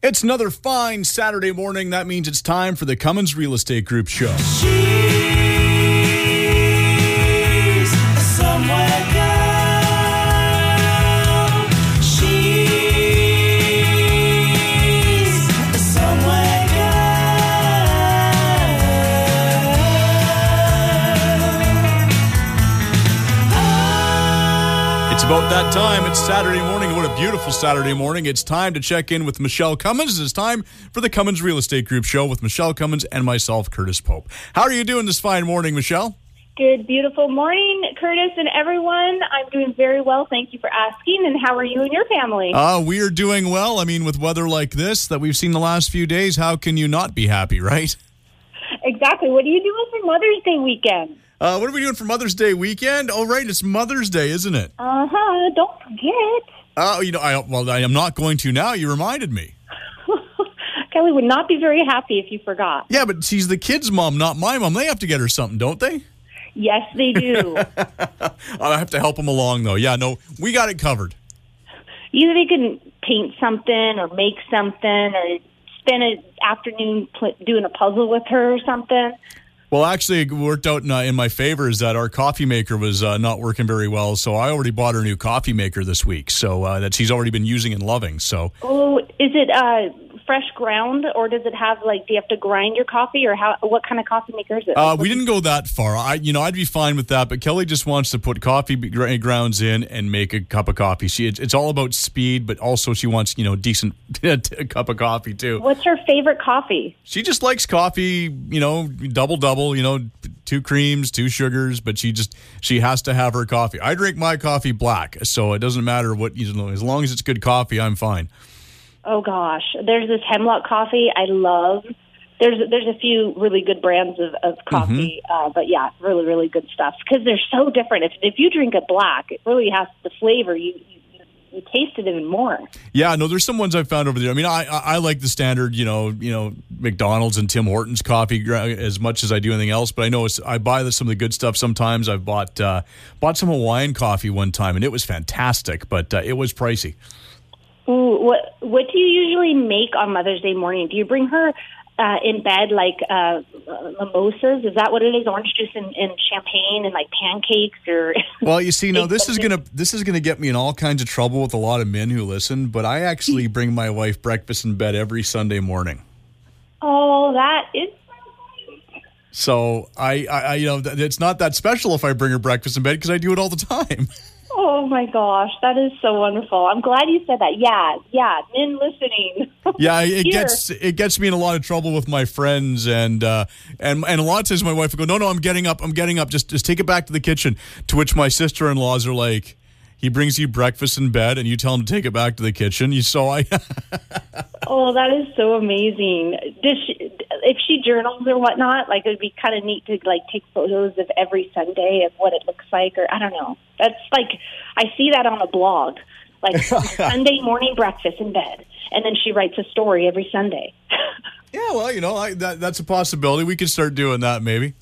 It's another fine Saturday morning. That means it's time for the Cummins Real Estate Group show. She's about that time. It's Saturday morning. What a beautiful Saturday morning. It's time to check in with Michelle Cummins. It's time for the Cummins Real Estate Group show with Michelle Cummins and myself, Curtis Pope. How are you doing this fine morning, Michelle? Good, beautiful morning, Curtis and everyone. I'm doing very well. Thank you for asking. And how are you and your family? Uh, we are doing well. I mean, with weather like this that we've seen the last few days, how can you not be happy, right? exactly. What are you doing for Mother's Day weekend? Uh, what are we doing for Mother's Day weekend? Oh, right, it's Mother's Day, isn't it? Uh huh. Don't forget. Oh, you know, I well, I am not going to now. You reminded me. Kelly would not be very happy if you forgot. Yeah, but she's the kid's mom, not my mom. They have to get her something, don't they? Yes, they do. I have to help them along, though. Yeah, no, we got it covered. Either they can paint something or make something or spend an afternoon pl- doing a puzzle with her or something. Well, actually, it worked out in, uh, in my favor is that our coffee maker was uh, not working very well. So I already bought her a new coffee maker this week. So uh, that she's already been using and loving. So Oh, is it uh, fresh ground or does it have like? Do you have to grind your coffee or how? What kind of coffee maker is it? uh, we didn't go that far. I, you know, I'd be fine with that. But Kelly just wants to put coffee grounds in and make a cup of coffee. She, it's, it's all about speed, but also she wants you know decent cup of coffee too. What's her favorite coffee? She just likes coffee, you know, double double, you know, two creams, two sugars, but she just she has to have her coffee. I drink my coffee black, so it doesn't matter what you know, as long as it's good coffee, I'm fine. Oh gosh, there's this hemlock coffee I love. There's there's a few really good brands of, of coffee, uh, but yeah, really really good stuff because they're so different. If if you drink a black, it really has the flavor. You you, you taste it even more. Yeah, no, there's some ones I've found over there. I mean, I I, I like the standard, you know, you know, McDonald's and Tim Hortons coffee as much as I do anything else. But I know it's, I buy the, some of the good stuff. Sometimes I've bought uh, bought some Hawaiian coffee one time, and it was fantastic, but uh, it was pricey. Ooh, what what do you usually make on Mother's Day morning? Do you bring her uh, in bed like uh, mimosas? Is that what it is? Orange juice and, and champagne and like pancakes or? Well, you see, now this is gonna this is gonna get me in all kinds of trouble with a lot of men who listen. But I actually bring my wife breakfast in bed every Sunday morning. oh, that is So I, I, I you know, it's not that special if I bring her breakfast in bed because I do it all the time. Oh my gosh, that is so wonderful. I'm glad you said that. Yeah, yeah, men listening. yeah, it Here. gets it gets me in a lot of trouble with my friends and uh, and and a lot of times my wife will go, no, no, I'm getting up, I'm getting up, just just take it back to the kitchen. To which my sister in laws are like. He brings you breakfast in bed, and you tell him to take it back to the kitchen. You so I, Oh, that is so amazing. Does she, if she journals or whatnot, like it would be kind of neat to like take photos of every Sunday of what it looks like, or I don't know. That's like I see that on a blog, like Sunday morning breakfast in bed, and then she writes a story every Sunday. yeah, well, you know, I, that that's a possibility. We could start doing that maybe.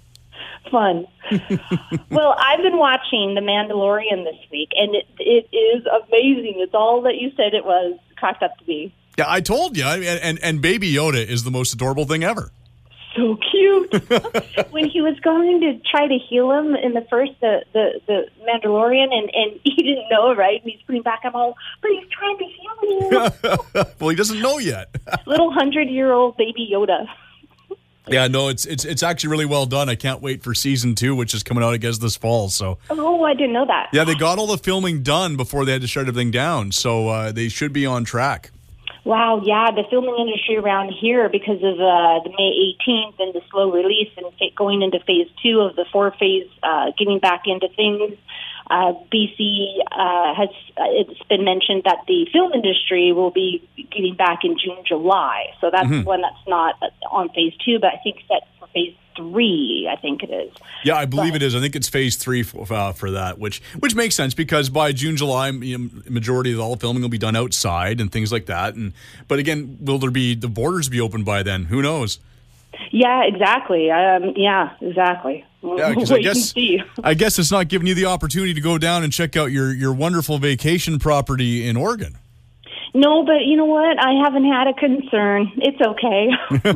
Fun. well, I've been watching The Mandalorian this week, and it, it is amazing. It's all that you said it was cracked up to be. Yeah, I told you. I mean, and and Baby Yoda is the most adorable thing ever. So cute. when he was going to try to heal him in the first the the, the Mandalorian and and he didn't know right, and he's putting back up all, but he's trying to heal you. well, he doesn't know yet. Little hundred year old baby Yoda. yeah, no, it's it's it's actually really well done. I can't wait for season two, which is coming out, I guess, this fall. So Oh, I didn't know that. yeah, they got all the filming done before they had to shut everything down. So uh, they should be on track. Wow, yeah, the filming industry around here because of uh, the May 18th and the slow release and going into phase two of the four phase, uh, getting back into things. Uh, BC uh, has uh, it's been mentioned that the film industry will be getting back in June, July. So that's when that's not uh, on phase two, but I think set phase three. I think it is. Yeah, I believe But- it is. I think it's phase three for, uh, for that, which which makes sense because by June, July, you know, majority of all the filming will be done outside and things like that. And but again, will there be the borders be open by then? Who knows? Yeah, exactly. Um, yeah, exactly. Yeah, I guess. I guess it's not giving you the opportunity to go down and check out your your wonderful vacation property in Oregon. No, but you know what? I haven't had a concern. It's okay.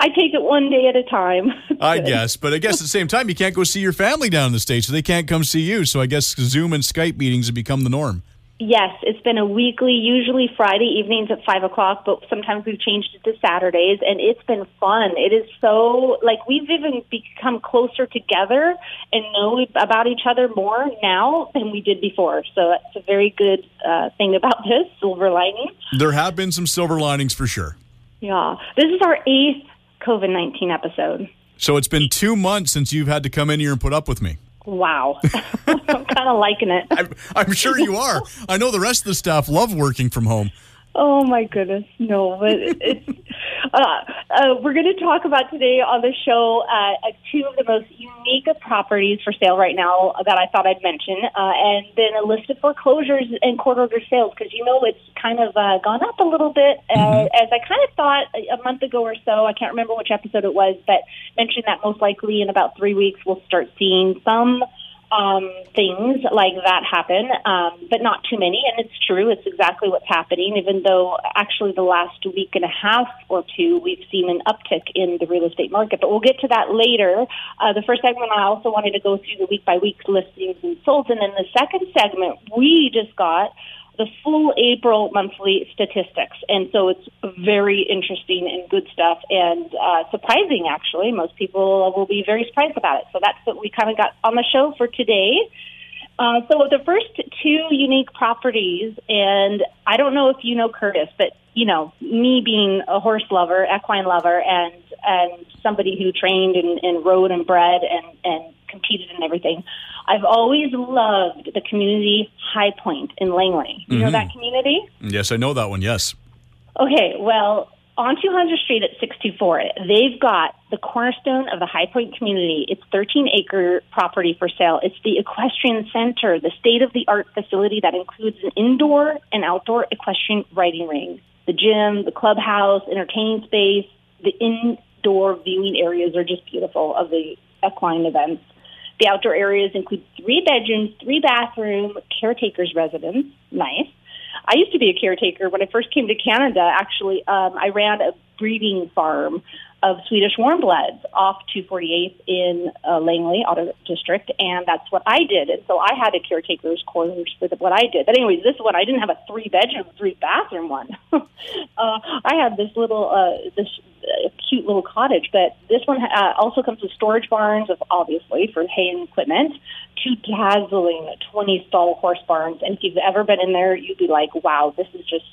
I take it one day at a time. I guess, but I guess at the same time, you can't go see your family down in the states, so they can't come see you. So I guess Zoom and Skype meetings have become the norm. Yes, it's been a weekly, usually Friday evenings at five o'clock, but sometimes we've changed it to Saturdays, and it's been fun. It is so like we've even become closer together and know about each other more now than we did before. So that's a very good uh, thing about this silver lining. There have been some silver linings for sure. Yeah, this is our eighth COVID nineteen episode. So it's been two months since you've had to come in here and put up with me. Wow, kind of liking it. I'm, I'm sure you are. I know the rest of the staff love working from home. Oh my goodness, no! But it's uh, uh, we're going to talk about today on the show uh, two of the most unique properties for sale right now that I thought I'd mention, uh, and then a list of foreclosures and court order sales because you know it's kind of uh, gone up a little bit uh, as I kind of thought a a month ago or so. I can't remember which episode it was, but mentioned that most likely in about three weeks we'll start seeing some um, things like that happen, um, but not too many. And it's true; it's exactly what's happening. Even though actually the last week and a half or two, we've seen an uptick in the real estate market. But we'll get to that later. Uh, the first segment, I also wanted to go through the week by week listings and solds, and then the second segment, we just got the full April monthly statistics. And so it's very interesting and good stuff and uh, surprising, actually. Most people will be very surprised about it. So that's what we kind of got on the show for today. Uh, so the first two unique properties, and I don't know if you know Curtis, but you know me being a horse lover, equine lover, and and somebody who trained and, and rode and bred and and competed and everything. I've always loved the community High Point in Langley. You know mm-hmm. that community? Yes, I know that one. Yes. Okay, well, on 200 Street at 64, they've got the cornerstone of the High Point community. It's 13 acre property for sale. It's the equestrian center, the state of the art facility that includes an indoor and outdoor equestrian riding ring, the gym, the clubhouse, entertaining space, the indoor viewing areas are just beautiful of the equine events. The outdoor areas include three bedrooms, three bathroom, caretaker's residence. Nice. I used to be a caretaker when I first came to Canada. Actually, um, I ran a breeding farm of Swedish warm bloods off 248th in uh, Langley Otter District, and that's what I did. And so I had a caretaker's quarters for the, what I did. But anyways, this one I didn't have a three bedroom, three bathroom one. uh, I had this little uh, this uh, cute little cottage, but this one uh, also comes with storage barns, obviously for hay and equipment. Two dazzling 20 stall horse barns, and if you've ever been in there, you'd be like, "Wow, this is just."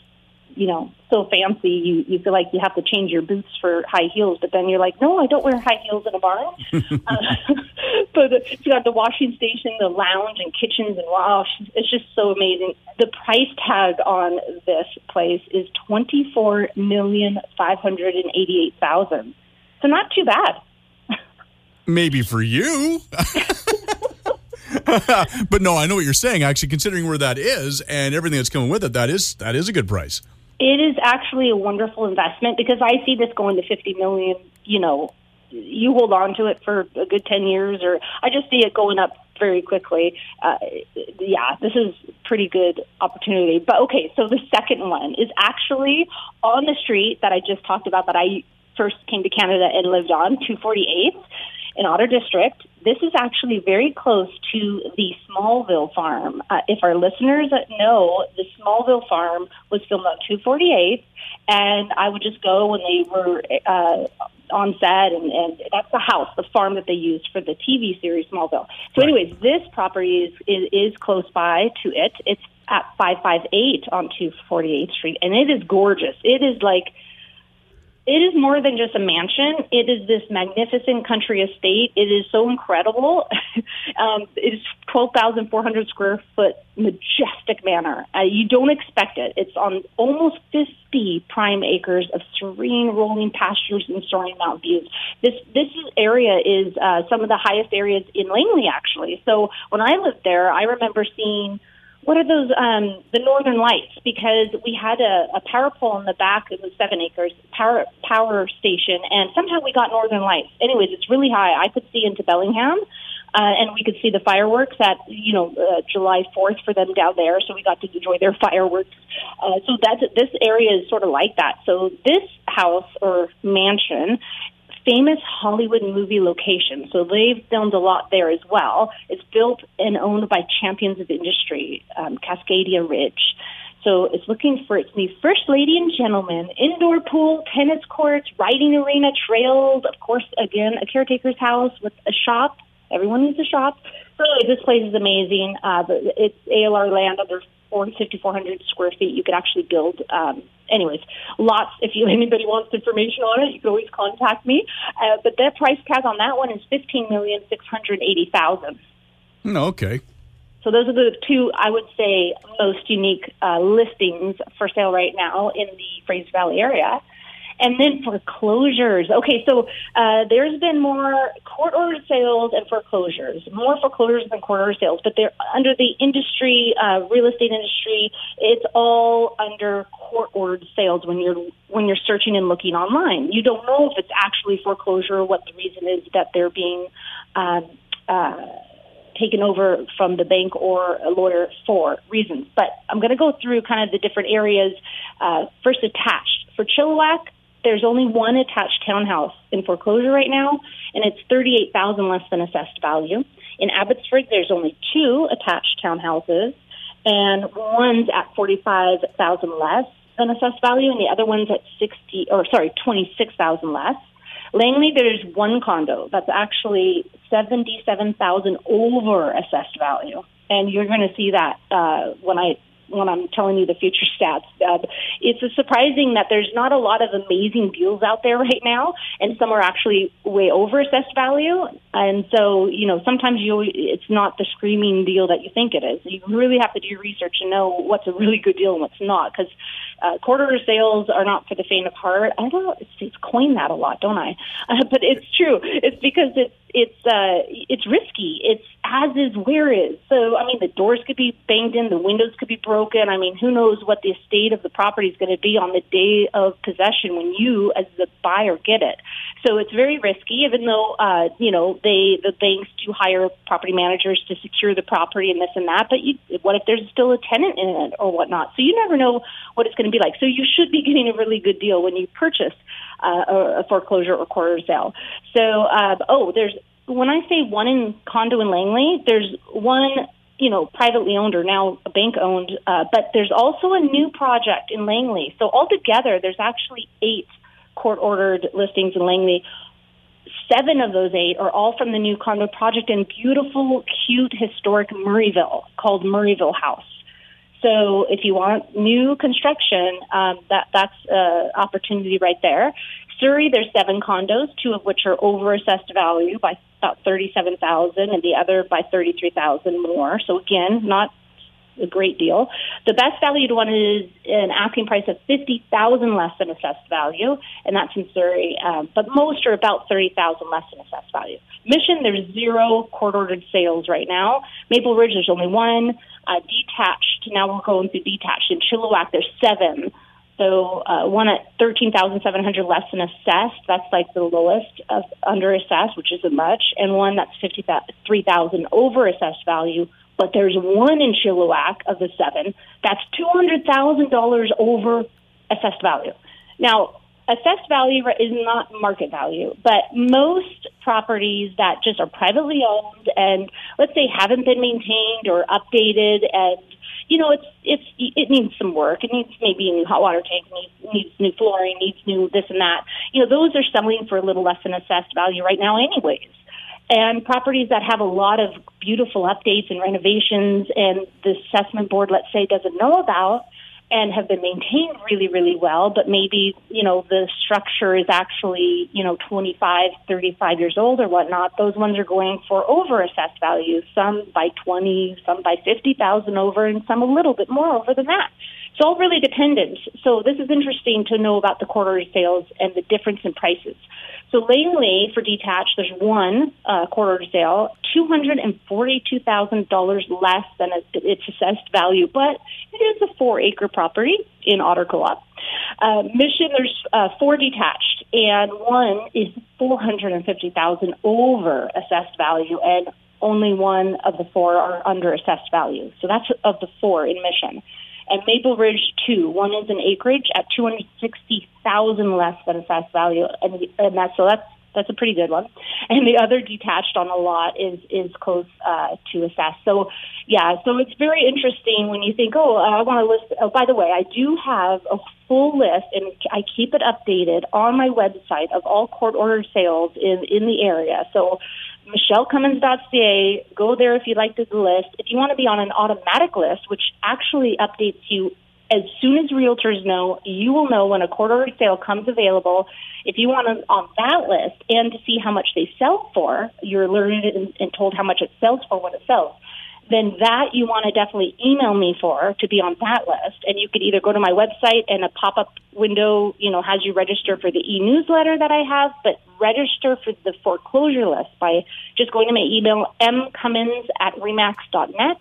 You know, so fancy, you, you feel like you have to change your boots for high heels, but then you're like, no, I don't wear high heels in a barn. uh, but it's got the washing station, the lounge, and kitchens, and wow, it's just so amazing. The price tag on this place is twenty four million five hundred and eighty eight thousand. So not too bad. Maybe for you. but no, I know what you're saying. Actually, considering where that is and everything that's coming with it, that is that is a good price. It is actually a wonderful investment because I see this going to 50 million, you know, you hold on to it for a good 10 years or I just see it going up very quickly. Uh, yeah, this is pretty good opportunity. But okay, so the second one is actually on the street that I just talked about that I first came to Canada and lived on, 248th in Otter District. This is actually very close to the Smallville farm. Uh, if our listeners know, the Smallville farm was filmed on 248th, and I would just go when they were uh, on set, and, and that's the house, the farm that they used for the TV series Smallville. So, anyways, this property is, is, is close by to it. It's at 558 on 248th Street, and it is gorgeous. It is like it is more than just a mansion. It is this magnificent country estate. It is so incredible. um, it is 12,400 square foot majestic manor. Uh, you don't expect it. It's on almost 50 prime acres of serene rolling pastures and soaring mountain views. This, this area is uh, some of the highest areas in Langley, actually. So when I lived there, I remember seeing what are those um the northern lights because we had a, a power pole in the back it was seven acres power power station and somehow we got northern lights anyways it's really high i could see into bellingham Uh, and we could see the fireworks at you know uh, July 4th for them down there, so we got to enjoy their fireworks. Uh, so that's this area is sort of like that. So this house or mansion famous Hollywood movie location. So they've filmed a lot there as well. It's built and owned by champions of industry, um, Cascadia Ridge. So it's looking for its new first lady and gentleman, indoor pool, tennis courts, riding arena, trails, of course, again, a caretaker's house with a shop. Everyone needs a shop. So this place is amazing. Uh, it's ALR land under 5,400 square feet. You could actually build, um, anyways, lots. If you anybody wants information on it, you can always contact me. Uh, but the price tag on that one is fifteen million six hundred eighty thousand. No, okay. So those are the two I would say most unique uh, listings for sale right now in the Fraser Valley area. And then foreclosures. Okay, so uh, there's been more court ordered sales and foreclosures, more foreclosures than court ordered sales. But they're under the industry, uh, real estate industry. It's all under court ordered sales when you're when you're searching and looking online. You don't know if it's actually foreclosure or what the reason is that they're being. Um, uh, taken over from the bank or a lawyer for reasons. But I'm going to go through kind of the different areas. Uh, first, attached. For Chilliwack, there's only one attached townhouse in foreclosure right now, and it's 38000 less than assessed value. In Abbotsford, there's only two attached townhouses, and one's at 45000 less than assessed value, and the other one's at 60, or sorry, 26000 less. Langley, there's one condo that's actually 77,000 over assessed value. And you're going to see that uh, when I when I'm telling you the future stats. Uh, it's surprising that there's not a lot of amazing deals out there right now, and some are actually way over assessed value. And so, you know, sometimes you it's not the screaming deal that you think it is. You really have to do your research and know what's a really good deal and what's not, because uh, court order sales are not for the faint of heart. I don't. It's, it's coined that a lot, don't I? Uh, but it's true. It's because it's it's uh, it's risky. It's as is where is. So I mean, the doors could be banged in, the windows could be broken. I mean, who knows what the state of the property is going to be on the day of possession when you, as the buyer, get it. So it's very risky. Even though uh, you know they the banks do hire property managers to secure the property and this and that, but you, what if there's still a tenant in it or whatnot? So you never know what it's going to be like. So you should be getting a really good deal when you purchase uh, a foreclosure or court order sale. So, uh, oh, there's when I say one in condo in Langley, there's one you know privately owned or now bank owned, uh, but there's also a new project in Langley. So altogether, there's actually eight court ordered listings in Langley. Seven of those eight are all from the new condo project in beautiful, cute, historic Murrayville called Murrayville House. So if you want new construction, um, that that's an opportunity right there. Surrey, there's seven condos, two of which are over assessed value by about thirty-seven thousand, and the other by thirty-three thousand more. So again, not a great deal. The best valued one is an asking price of fifty thousand less than assessed value, and that's in Surrey. Um, but most are about thirty thousand less than assessed value. Mission, there's zero court ordered sales right now. Maple Ridge, there's only one. Uh, detached, now we're going through detached. In Chilliwack, there's seven. So uh, one at thirteen thousand seven hundred less than assessed. That's like the lowest of under assessed, which isn't much, and one that's fifty three thousand over assessed value. But there's one in Chilliwack of the seven that's two hundred thousand dollars over assessed value. Now, assessed value is not market value, but most properties that just are privately owned and let's say haven't been maintained or updated and you know, it's it's it needs some work. It needs maybe a new hot water tank, needs needs new flooring, needs new this and that. You know, those are selling for a little less than assessed value right now, anyways. And properties that have a lot of beautiful updates and renovations, and the assessment board, let's say, doesn't know about, and have been maintained really, really well, but maybe, you know, the structure is actually, you know, 25, 35 years old or whatnot, those ones are going for over assessed values, some by 20, some by 50,000 over, and some a little bit more over than that. It's all really dependent. So this is interesting to know about the quarterly sales and the difference in prices. So Langley for detached, there's one uh, court order sale, two hundred and forty-two thousand dollars less than its assessed value, but it is a four-acre property in Otter Co-op. Uh, Mission, there's uh, four detached, and one is four hundred and fifty thousand over assessed value, and only one of the four are under assessed value. So that's of the four in Mission. And Maple Ridge, two. One is an acreage at 260,000 less than assessed value. And, and that's, so that's, that's a pretty good one. And the other detached on a lot is, is close uh, to assess. So, yeah, so it's very interesting when you think, oh, I want to list. Oh, by the way, I do have a full list, and I keep it updated on my website of all court ordered sales in, in the area. So michellecummins.ca. Go there if you'd like the list. If you want to be on an automatic list, which actually updates you as soon as realtors know, you will know when a ordered sale comes available. If you want to on that list and to see how much they sell for, you're alerted and, and told how much it sells for when it sells then that you want to definitely email me for to be on that list. And you could either go to my website and a pop up window, you know, has you register for the e newsletter that I have, but register for the foreclosure list by just going to my email, mcummins at remax.net.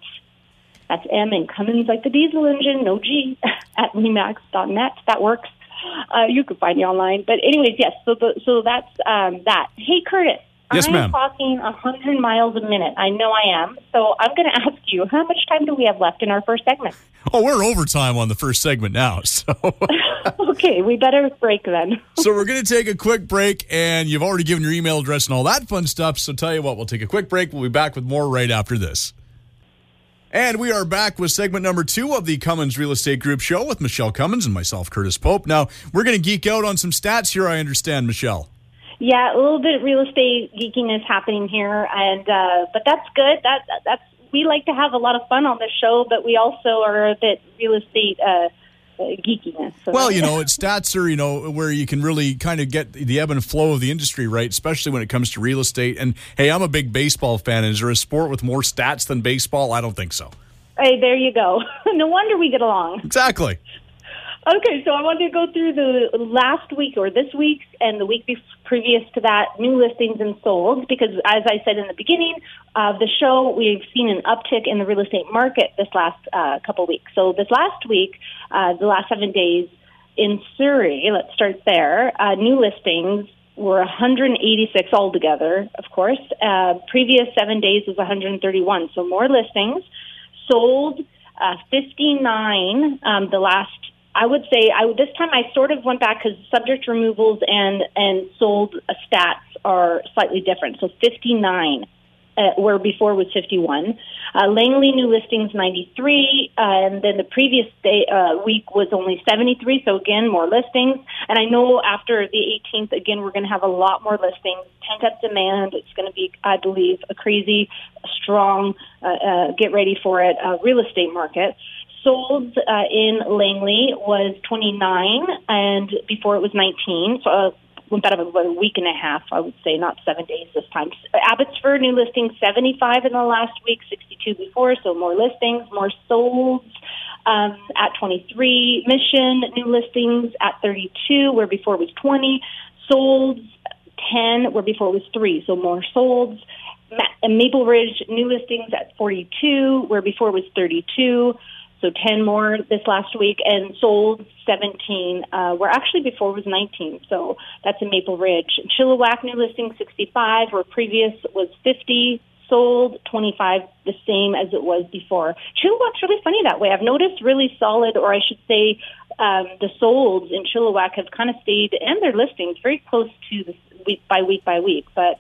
That's M and Cummins like the diesel engine, no G, at remax.net. That works. Uh, you can find me online. But anyways, yes, so, the, so that's um, that. Hey, Curtis. Yes, I'm ma'am. talking 100 miles a minute. I know I am. So I'm going to ask you, how much time do we have left in our first segment? Oh, we're overtime on the first segment now. So, okay, we better break then. so we're going to take a quick break, and you've already given your email address and all that fun stuff. So, tell you what, we'll take a quick break. We'll be back with more right after this. And we are back with segment number two of the Cummins Real Estate Group show with Michelle Cummins and myself, Curtis Pope. Now, we're going to geek out on some stats here, I understand, Michelle. Yeah, a little bit of real estate geekiness happening here, and uh, but that's good. That that's we like to have a lot of fun on the show, but we also are a bit real estate uh, Uh, geekiness. So Well, you know, it's stats are, you know, where you can really kind of get the ebb and flow of the industry, right? Especially when it comes to real estate. And hey, I'm a big baseball fan. Is there a sport with more stats than baseball? I don't think so. hey, there you go. no wonder we get along. Exactly. Okay, so I wanted to go through the last week or this week's and the week previous to that new listings and sold because, as I said in the beginning of the show, we've seen an uptick in the real estate market this last uh, couple weeks. So this last week, uh, the last seven days in Surrey, let's start there, uh, new listings were 186 altogether, of course. Uh, previous seven days was 131, so more listings. Sold uh, 59 um, the last I would say I this time I sort of went back because subject removals and and sold uh, stats are slightly different. So 59, uh, where before was 51. Uh, Langley new listings 93, uh, and then the previous day uh, week was only 73. So again, more listings. And I know after the 18th, again we're going to have a lot more listings. Pent up demand. It's going to be, I believe, a crazy, strong. Uh, uh, get ready for it. Uh, real estate market sold uh, in Langley was 29, and before it was 19. So uh, about a week and a half, I would say, not seven days this time. Abbotsford new listings 75 in the last week, 62 before, so more listings, more sold. Um, at 23, Mission new listings at 32, where before it was 20, sold 10, where before it was 3, so more solds. Ma- Maple Ridge new listings at 42, where before it was 32 so 10 more this last week, and sold 17, uh, where actually before was 19. So that's in Maple Ridge. Chilliwack new listing 65, where previous was 50. Sold 25, the same as it was before. Chilliwack's really funny that way. I've noticed really solid, or I should say, um, the solds in Chilliwack have kind of stayed, and their listings very close to the week by week by week. But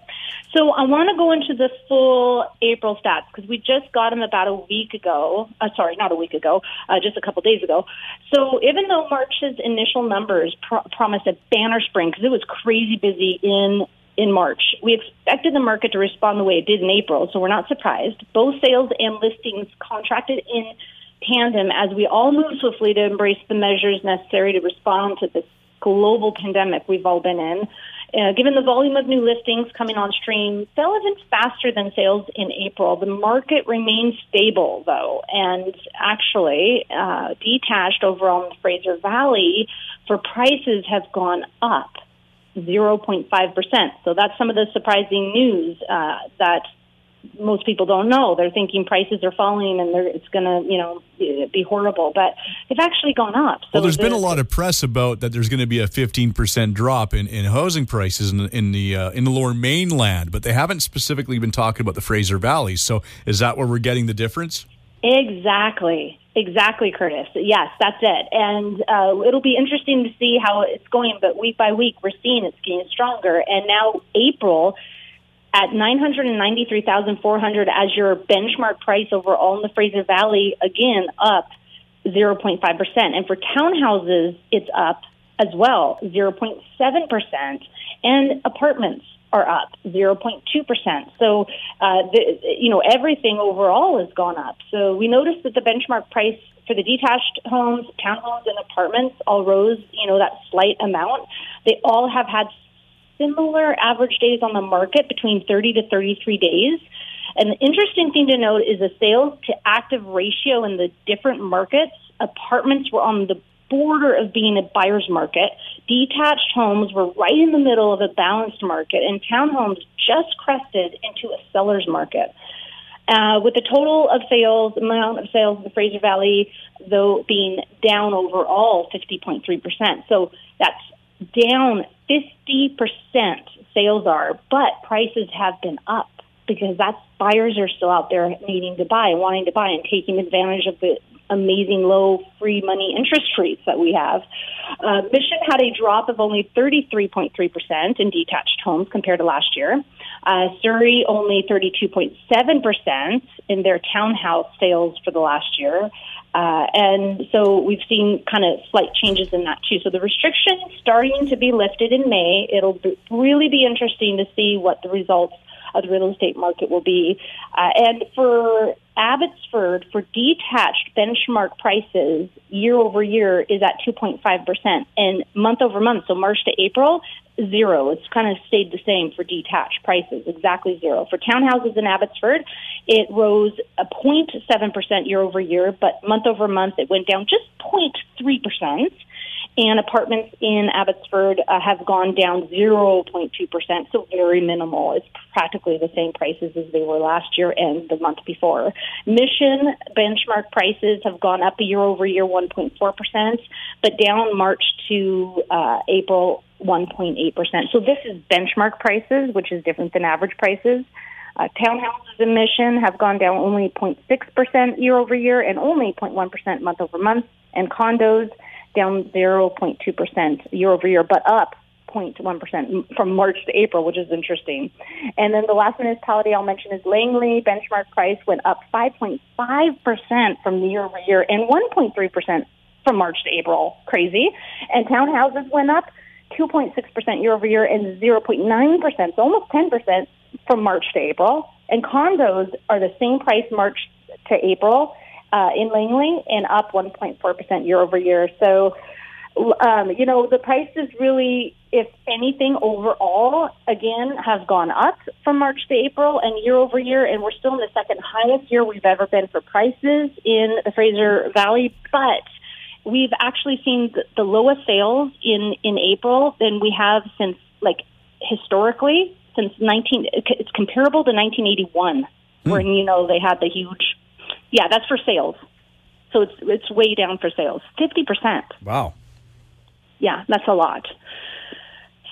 so I want to go into the full April stats because we just got them about a week ago. Uh, sorry, not a week ago, uh, just a couple days ago. So even though March's initial numbers pro- promised a banner spring because it was crazy busy in in March. We expected the market to respond the way it did in April, so we're not surprised. Both sales and listings contracted in tandem as we all move swiftly to embrace the measures necessary to respond to this global pandemic we've all been in. Uh, given the volume of new listings coming on stream, fell even faster than sales in April. The market remains stable, though, and actually uh, detached overall in the Fraser Valley for prices have gone up 0.5%. So that's some of the surprising news uh, that most people don't know. They're thinking prices are falling and they're, it's going to, you know, be horrible. But they've actually gone up. So Well, there's been a lot of press about that. There's going to be a 15% drop in, in housing prices in, in the uh, in the Lower Mainland, but they haven't specifically been talking about the Fraser Valley. So, is that where we're getting the difference? Exactly. Exactly, Curtis. Yes, that's it. And uh, it'll be interesting to see how it's going, but week by week, we're seeing it's getting stronger. And now, April at 993,400 as your benchmark price overall in the Fraser Valley, again, up 0.5%. And for townhouses, it's up as well, 0.7%. And apartments are up 0.2%. So, uh, the, you know, everything overall has gone up. So we noticed that the benchmark price for the detached homes, townhomes, and apartments all rose, you know, that slight amount. They all have had similar average days on the market between 30 to 33 days. And the interesting thing to note is the sales to active ratio in the different markets. Apartments were on the border of being a buyer's market. Detached homes were right in the middle of a balanced market, and townhomes just crested into a seller's market. Uh, with the total of sales, amount of sales in the Fraser Valley, though, being down overall 50.3%. So that's down 50% sales are, but prices have been up because that's buyers are still out there needing to buy, wanting to buy, and taking advantage of the amazing low free money interest rates that we have. Uh, Mission had a drop of only 33.3% in detached homes compared to last year. Uh, Surrey only 32.7% in their townhouse sales for the last year. Uh, and so we've seen kind of slight changes in that too. So the restrictions starting to be lifted in May. It'll be, really be interesting to see what the results of the real estate market will be. Uh, and for Abbotsford, for detached benchmark prices year over year is at 2.5%. And month over month, so March to April, zero. It's kind of stayed the same for detached prices, exactly zero. For townhouses in Abbotsford, it rose a 0.7% year over year, but month over month it went down just 0.3% and apartments in Abbotsford uh, have gone down 0.2%, so very minimal. It's practically the same prices as they were last year and the month before. Mission benchmark prices have gone up year over year 1.4%, but down March to uh, April 1.8%. So this is benchmark prices, which is different than average prices. Uh, townhouses in Mission have gone down only 0.6% year over year and only 0.1% month over month, and condos down 0.2% year over year, but up 0.1% from March to April, which is interesting. And then the last municipality I'll mention is Langley. Benchmark price went up 5.5% from year over year and 1.3% from March to April. Crazy. And townhouses went up 2.6% year over year and 0.9%, so almost 10% from March to April. And condos are the same price March to April uh, in Langley and up 1.4% year over year. So, um, you know, the prices really, if anything, overall, again, have gone up from March to April and year over year, and we're still in the second highest year we've ever been for prices in the Fraser Valley. But we've actually seen the, the lowest sales in in April than we have since, like, historically since 19. It's comparable to 1981, when you know they had the huge. Yeah, that's for sales. So it's it's way down for sales, fifty percent. Wow. Yeah, that's a lot.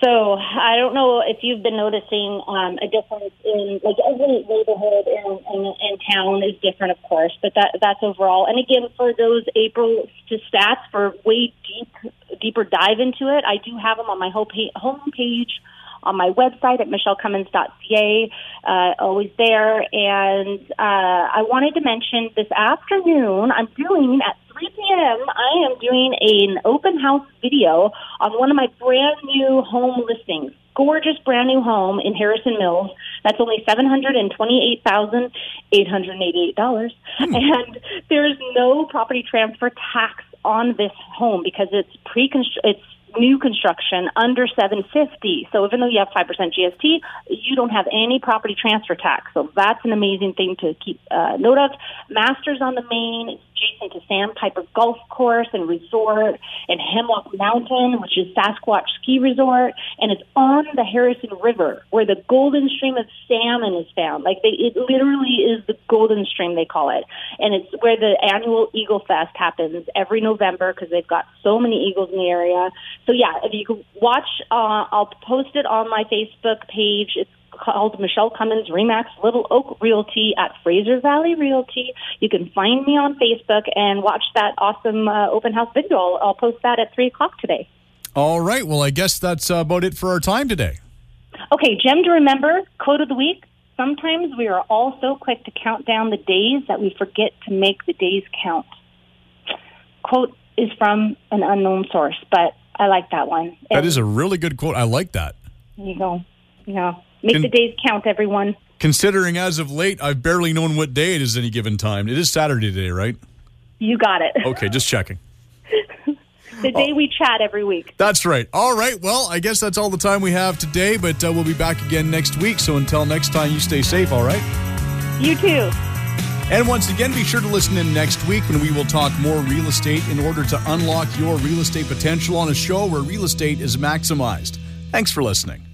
So I don't know if you've been noticing um, a difference in like every neighborhood in, in, in town is different, of course, but that that's overall. And again, for those April to stats for way deep deeper dive into it, I do have them on my home page, on my website at michellecummins.ca, uh, always there. And uh, I wanted to mention this afternoon, I'm doing at 3 p.m., I am doing an open house video on one of my brand new home listings. Gorgeous brand new home in Harrison Mills. That's only seven hundred and twenty-eight thousand eight hundred eighty-eight dollars, and there's no property transfer tax on this home because it's pre it's new construction under 750. So even though you have 5% GST, you don't have any property transfer tax. So that's an amazing thing to keep uh, note of. Masters on the main, adjacent to Sandpiper Golf Course and Resort and Hemlock Mountain, which is Sasquatch Ski Resort, and it's on the Harrison River where the golden stream of salmon is found. Like they, it literally is the golden stream they call it, and it's where the annual Eagle Fest happens every November because they've got so many eagles in the area. So yeah, if you could watch, uh, I'll post it on my Facebook page. It's called Michelle Cummins Remax Little Oak Realty at Fraser Valley Realty. You can find me on Facebook and watch that awesome uh, open house video. I'll, I'll post that at 3 o'clock today. All right. Well, I guess that's uh, about it for our time today. Okay, gem to remember, quote of the week. Sometimes we are all so quick to count down the days that we forget to make the days count. Quote is from an unknown source, but I like that one. That And is a really good quote. I like that. There you go. Yeah. Make Can- the days count, everyone. Considering as of late, I've barely known what day it is any given time. It is Saturday today, right? You got it. Okay, just checking. the day we chat every week. That's right. All right. Well, I guess that's all the time we have today, but uh, we'll be back again next week. So until next time, you stay safe, all right? You too. And once again, be sure to listen in next week when we will talk more real estate in order to unlock your real estate potential on a show where real estate is maximized. Thanks for listening.